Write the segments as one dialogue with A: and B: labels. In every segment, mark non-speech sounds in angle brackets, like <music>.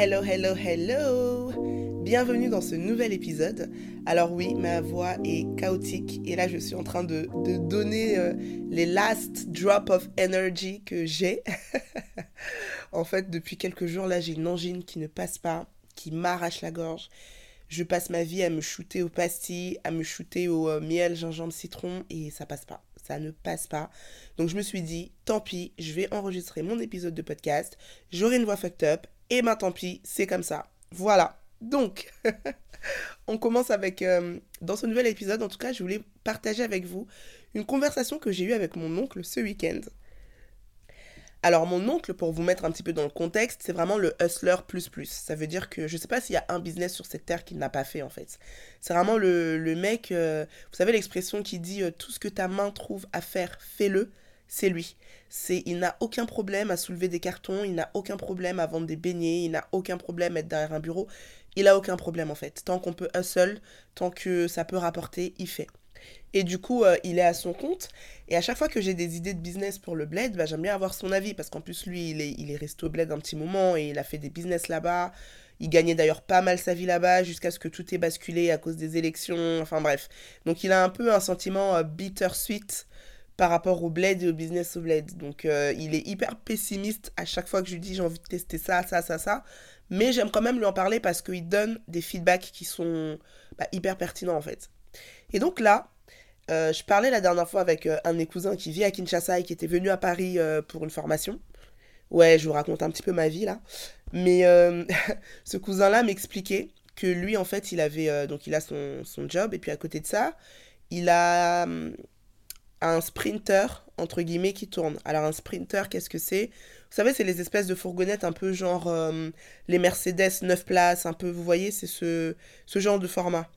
A: Hello, hello, hello Bienvenue dans ce nouvel épisode. Alors oui, ma voix est chaotique et là je suis en train de, donner euh, les last drop of energy que j'ai. <laughs> en fait, depuis quelques jours là, j'ai une angine qui ne passe pas, qui m'arrache la gorge. Je passe ma vie à me shooter au pastilles, à me shooter au euh, miel, gingembre, citron et ça passe pas ça ne passe pas. Donc je me suis dit, tant pis, je vais enregistrer mon épisode de podcast, j'aurai une voix fucked up, et ben tant pis, c'est comme ça. Voilà. Donc, <laughs> on commence avec, euh, dans ce nouvel épisode, en tout cas, je voulais partager avec vous une conversation que j'ai eue avec mon oncle ce week-end. Alors mon oncle, pour vous mettre un petit peu dans le contexte, c'est vraiment le hustler plus plus. Ça veut dire que je ne sais pas s'il y a un business sur cette terre qu'il n'a pas fait en fait. C'est vraiment le, le mec, euh, vous savez l'expression qui dit euh, tout ce que ta main trouve à faire, fais-le c'est lui. C'est, il n'a aucun problème à soulever des cartons, il n'a aucun problème à vendre des beignets, il n'a aucun problème à être derrière un bureau. Il a aucun problème en fait. Tant qu'on peut seul, tant que ça peut rapporter, il fait. Et du coup, euh, il est à son compte. Et à chaque fois que j'ai des idées de business pour le bled, bah, j'aime bien avoir son avis. Parce qu'en plus, lui, il est, il est resté au bled un petit moment et il a fait des business là-bas. Il gagnait d'ailleurs pas mal sa vie là-bas jusqu'à ce que tout ait basculé à cause des élections. Enfin bref. Donc il a un peu un sentiment euh, bittersweet par rapport au bled et au business au bled. Donc euh, il est hyper pessimiste à chaque fois que je lui dis j'ai envie de tester ça, ça, ça, ça. Mais j'aime quand même lui en parler parce qu'il donne des feedbacks qui sont bah, hyper pertinents en fait. Et donc là, euh, je parlais la dernière fois avec euh, un de mes cousins qui vit à Kinshasa et qui était venu à Paris pour une formation. Ouais, je vous raconte un petit peu ma vie là. Mais <laughs> ce cousin-là m'expliquait que lui, en fait, il avait donc il a son, son job et puis à côté de ça, il a hum, un sprinter, entre guillemets, qui tourne. Alors un sprinter, qu'est-ce que c'est? Vous savez, c'est les espèces de fourgonnettes un peu genre euh, les Mercedes 9 places, un peu, vous voyez, c'est ce, ce genre de format.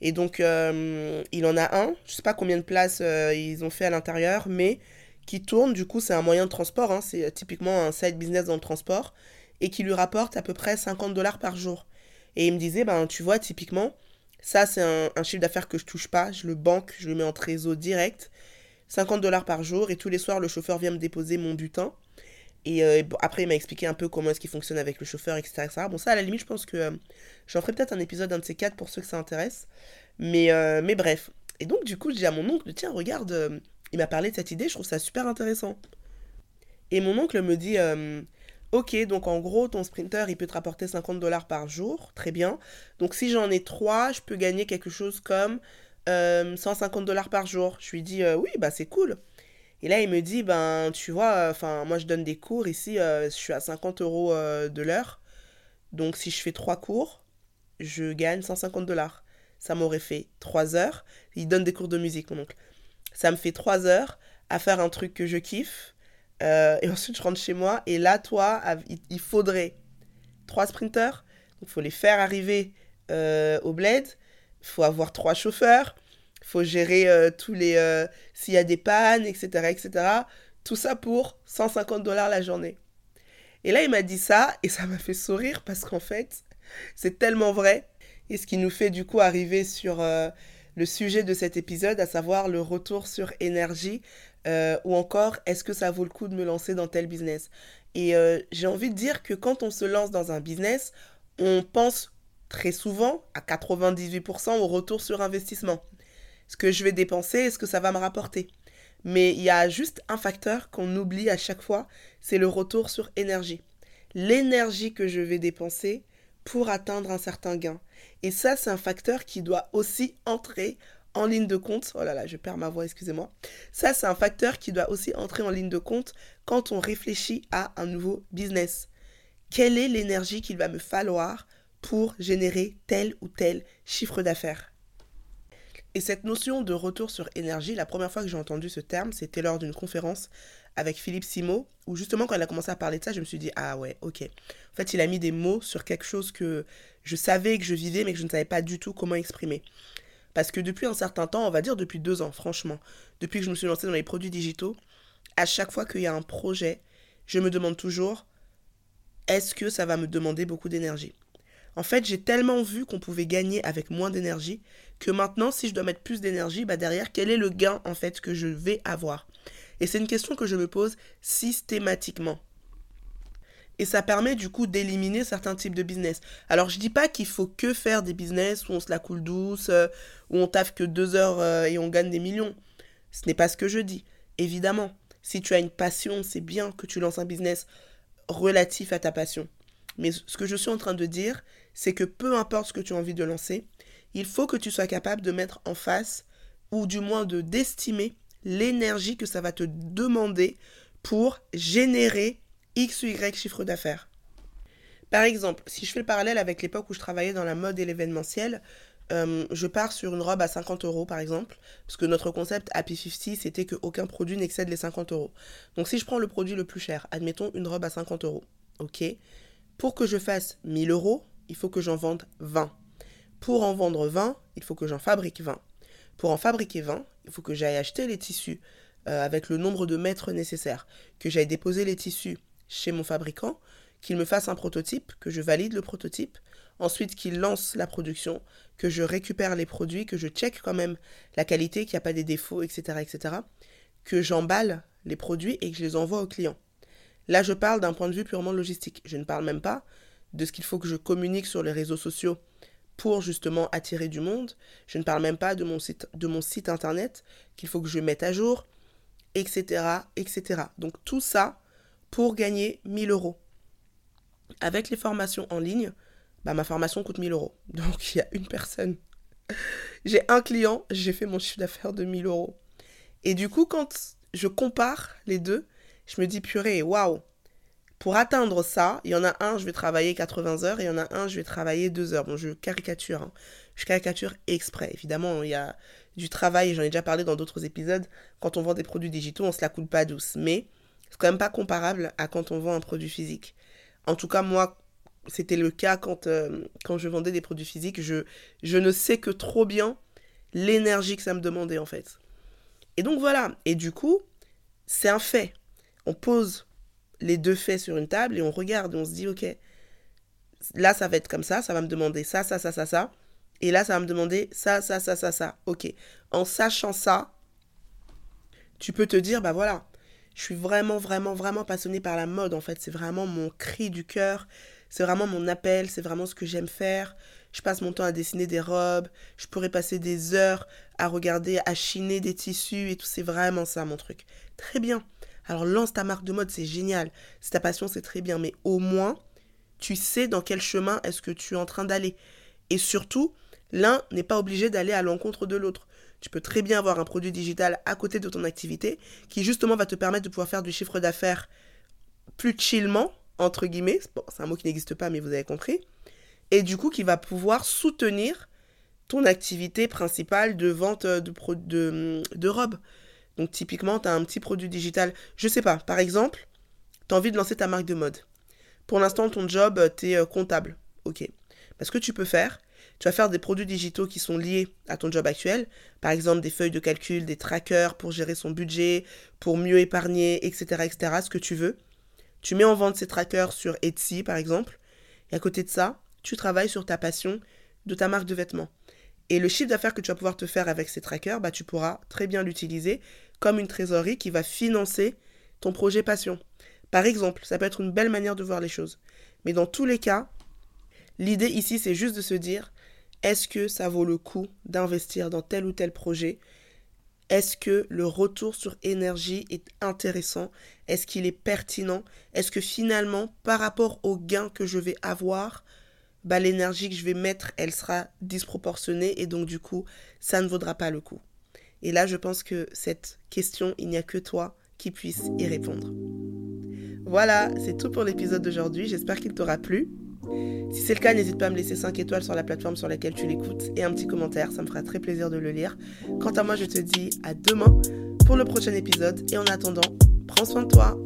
A: Et donc, euh, il en a un, je sais pas combien de places euh, ils ont fait à l'intérieur, mais qui tourne, du coup, c'est un moyen de transport, hein, c'est typiquement un side business dans le transport, et qui lui rapporte à peu près 50 dollars par jour. Et il me disait, ben, tu vois, typiquement, ça, c'est un, chiffre d'affaires que je touche pas, je le banque, je le mets en trésor direct. 50 dollars par jour et tous les soirs le chauffeur vient me déposer mon butin. Et euh, après, il m'a expliqué un peu comment est-ce qu'il fonctionne avec le chauffeur, etc., Bon, ça, à la limite, je pense que euh, j'en ferai peut-être un épisode, un de ces quatre, pour ceux que ça intéresse. Mais, euh, mais bref. Et donc, du coup, je dis à mon oncle, tiens, regarde, il m'a parlé de cette idée, je trouve ça super intéressant. Et mon oncle me dit, ok, donc en gros, ton sprinter, il peut te rapporter 50 dollars par jour, très bien. Donc, si j'en ai trois, je peux gagner quelque chose comme 150 euh, dollars par jour. Je lui dis, euh, oui, bah c'est cool. Et là, il me dit, ben, tu vois, enfin, moi, je donne des cours ici, euh, je suis à 50 euros de l'heure. Donc, si je fais trois cours, je gagne 150 dollars. Ça m'aurait fait 3 heures. Il donne des cours de musique, mon oncle. Ça me fait 3 heures à faire un truc que je kiffe. Et ensuite, je rentre chez moi. Et là, toi, il faudrait trois sprinters. Il faut les faire arriver au bled il faut avoir trois chauffeurs, il faut gérer euh, tous les... Euh, s'il y a des pannes, etc., etc. Tout ça pour 150 dollars la journée. Et là, il m'a dit ça, et ça m'a fait sourire parce qu'en fait, c'est tellement vrai. Et ce qui nous fait du coup arriver sur euh, le sujet de cet épisode, à savoir le retour sur énergie, ou encore est-ce que ça vaut le coup de me lancer dans tel business? Et j'ai envie de dire que quand on se lance dans un business, on pense très souvent, à 98%, au retour sur investissement. Ce que je vais dépenser est ce que ça va me rapporter. Mais il y a juste un facteur qu'on oublie à chaque fois, c'est le retour sur énergie. L'énergie que je vais dépenser pour atteindre un certain gain. Et ça, c'est un facteur qui doit aussi entrer en ligne de compte. Oh là là, je perds ma voix, excusez-moi. Ça, c'est un facteur qui doit aussi entrer en ligne de compte quand on réfléchit à un nouveau business. Quelle est l'énergie qu'il va me falloir pour générer tel ou tel chiffre d'affaires? Et cette notion de retour sur énergie, la première fois que j'ai entendu ce terme, c'était lors d'une conférence avec Philippe Simo, où justement quand elle a commencé à parler de ça, je me suis dit, ah ouais, ok. En fait, il a mis des mots sur quelque chose que je savais que je vivais, mais que je ne savais pas du tout comment exprimer. Parce que depuis un certain temps, on va dire depuis deux ans, franchement, depuis que je me suis lancée dans les produits digitaux, à chaque fois qu'il y a un projet, je me demande toujours, est-ce que ça va me demander beaucoup d'énergie? En fait, j'ai tellement vu qu'on pouvait gagner avec moins d'énergie que maintenant, si je dois mettre plus d'énergie, bah derrière, quel est le gain en fait que je vais avoir? Et c'est une question que je me pose systématiquement. Et ça permet du coup d'éliminer certains types de business. Alors je dis pas qu'il faut que faire des business où on se la coule douce, euh, où on taffe que deux heures euh, et on gagne des millions. Ce n'est pas ce que je dis. Évidemment, si tu as une passion, c'est bien que tu lances un business relatif à ta passion. Mais ce que je suis en train de dire, c'est que peu importe ce que tu as envie de lancer, il faut que tu sois capable de mettre en face, ou du moins de d'estimer l'énergie que ça va te demander pour générer X ou Y chiffre d'affaires. Par exemple, si je fais le parallèle avec l'époque où je travaillais dans la mode et l'événementiel, euh, je pars sur une robe à 50 euros par exemple, parce que notre concept Happy 50 c'était qu'aucun produit n'excède les 50 euros. Donc si je prends le produit le plus cher, admettons une robe à 50 euros, ok? Pour que je fasse 1000 euros, il faut que j'en vende 20. Pour en vendre 20, il faut que j'en fabrique 20. Pour en fabriquer 20, il faut que j'aille acheter les tissus euh, avec le nombre de mètres nécessaires, que j'aille déposer les tissus chez mon fabricant, qu'il me fasse un prototype, que je valide le prototype, ensuite qu'il lance la production, que je récupère les produits, que je check quand même la qualité, qu'il n'y a pas des défauts, etc., etc., que j'emballe les produits et que je les envoie aux clients. Là, je parle d'un point de vue purement logistique. Je ne parle même pas de ce qu'il faut que je communique sur les réseaux sociaux pour justement attirer du monde. Je ne parle même pas de mon site, de mon site internet qu'il faut que je mette à jour, etc., etc. Donc tout ça, pour gagner 1000 euros. Avec les formations en ligne, bah, ma formation coûte 1000 euros. <laughs> Donc il y a une personne. J'ai un client, j'ai fait mon chiffre d'affaires de 1000 euros. Et du coup, quand je compare les deux, je me dis, purée, waouh, pour atteindre ça, il y en a un, je vais travailler 80 heures, et il y en a un, je vais travailler 2 heures. Bon, je caricature. Hein. Je caricature exprès. Évidemment, il y a du travail, j'en ai déjà parlé dans d'autres épisodes. Quand on vend des produits digitaux, on se la coule pas douce. Mais c'est quand même pas comparable à quand on vend un produit physique. En tout cas, moi, c'était le cas quand, euh, quand je vendais des produits physiques. Je, je ne sais que trop bien l'énergie que ça me demandait, en fait. Et donc voilà. Et du coup, c'est un fait. On pose les deux faits sur une table et on regarde et on se dit, ok, là, ça va être comme ça, ça va me demander ça, ça, ça, ça, ça. Et là, ça va me demander ça, ça, ça, ça, ça. Ok. En sachant ça, tu peux te dire, bah voilà, je suis vraiment, vraiment, vraiment passionnée par la mode, en fait. C'est vraiment mon cri du cœur. C'est vraiment mon appel. C'est vraiment ce que j'aime faire. Je passe mon temps à dessiner des robes. Je pourrais passer des heures à regarder, à chiner des tissus et tout. C'est vraiment ça, mon truc. Très bien. Alors lance ta marque de mode, c'est génial. C'est ta passion, c'est très bien. Mais au moins, tu sais dans quel chemin est-ce que tu es en train d'aller. Et surtout, l'un n'est pas obligé d'aller à l'encontre de l'autre. Tu peux très bien avoir un produit digital à côté de ton activité qui justement va te permettre de pouvoir faire du chiffre d'affaires plus chillement, entre guillemets. c'est un mot qui n'existe pas, mais vous avez compris. Et du coup, qui va pouvoir soutenir ton activité principale de vente de, de, de robes. Donc typiquement, tu as un petit produit digital. Je sais pas, par exemple, tu as envie de lancer ta marque de mode. Pour l'instant, ton job, tu es euh, comptable. Ok. ce que tu peux faire, tu vas faire des produits digitaux qui sont liés à ton job actuel, par exemple des feuilles de calcul, des trackers pour gérer son budget, pour mieux épargner, etc., etc., ce que tu veux. Tu mets en vente ces trackers sur Etsy, par exemple, et à côté de ça, tu travailles sur ta passion de ta marque de vêtements. Et le chiffre d'affaires que tu vas pouvoir te faire avec ces trackers, bah, tu pourras très bien l'utiliser comme une trésorerie qui va financer ton projet passion. Par exemple, ça peut être une belle manière de voir les choses. Mais dans tous les cas, l'idée ici, c'est juste de se dire, est-ce que ça vaut le coup d'investir dans tel ou tel projet? Est-ce que le retour sur énergie est intéressant? Est-ce qu'il est pertinent? Est-ce que finalement, par rapport au gain que je vais avoir, bah, l'énergie que je vais mettre, elle sera disproportionnée et donc du coup, ça ne vaudra pas le coup? Et là, je pense que cette question, il n'y a que toi qui puisse y répondre. Voilà, c'est tout pour l'épisode d'aujourd'hui. J'espère qu'il t'aura plu. Si c'est le cas, n'hésite pas à me laisser 5 étoiles sur la plateforme sur laquelle tu l'écoutes et un petit commentaire, ça me fera très plaisir de le lire. Quant à moi, je te dis à demain pour le prochain épisode et en attendant, prends soin de toi.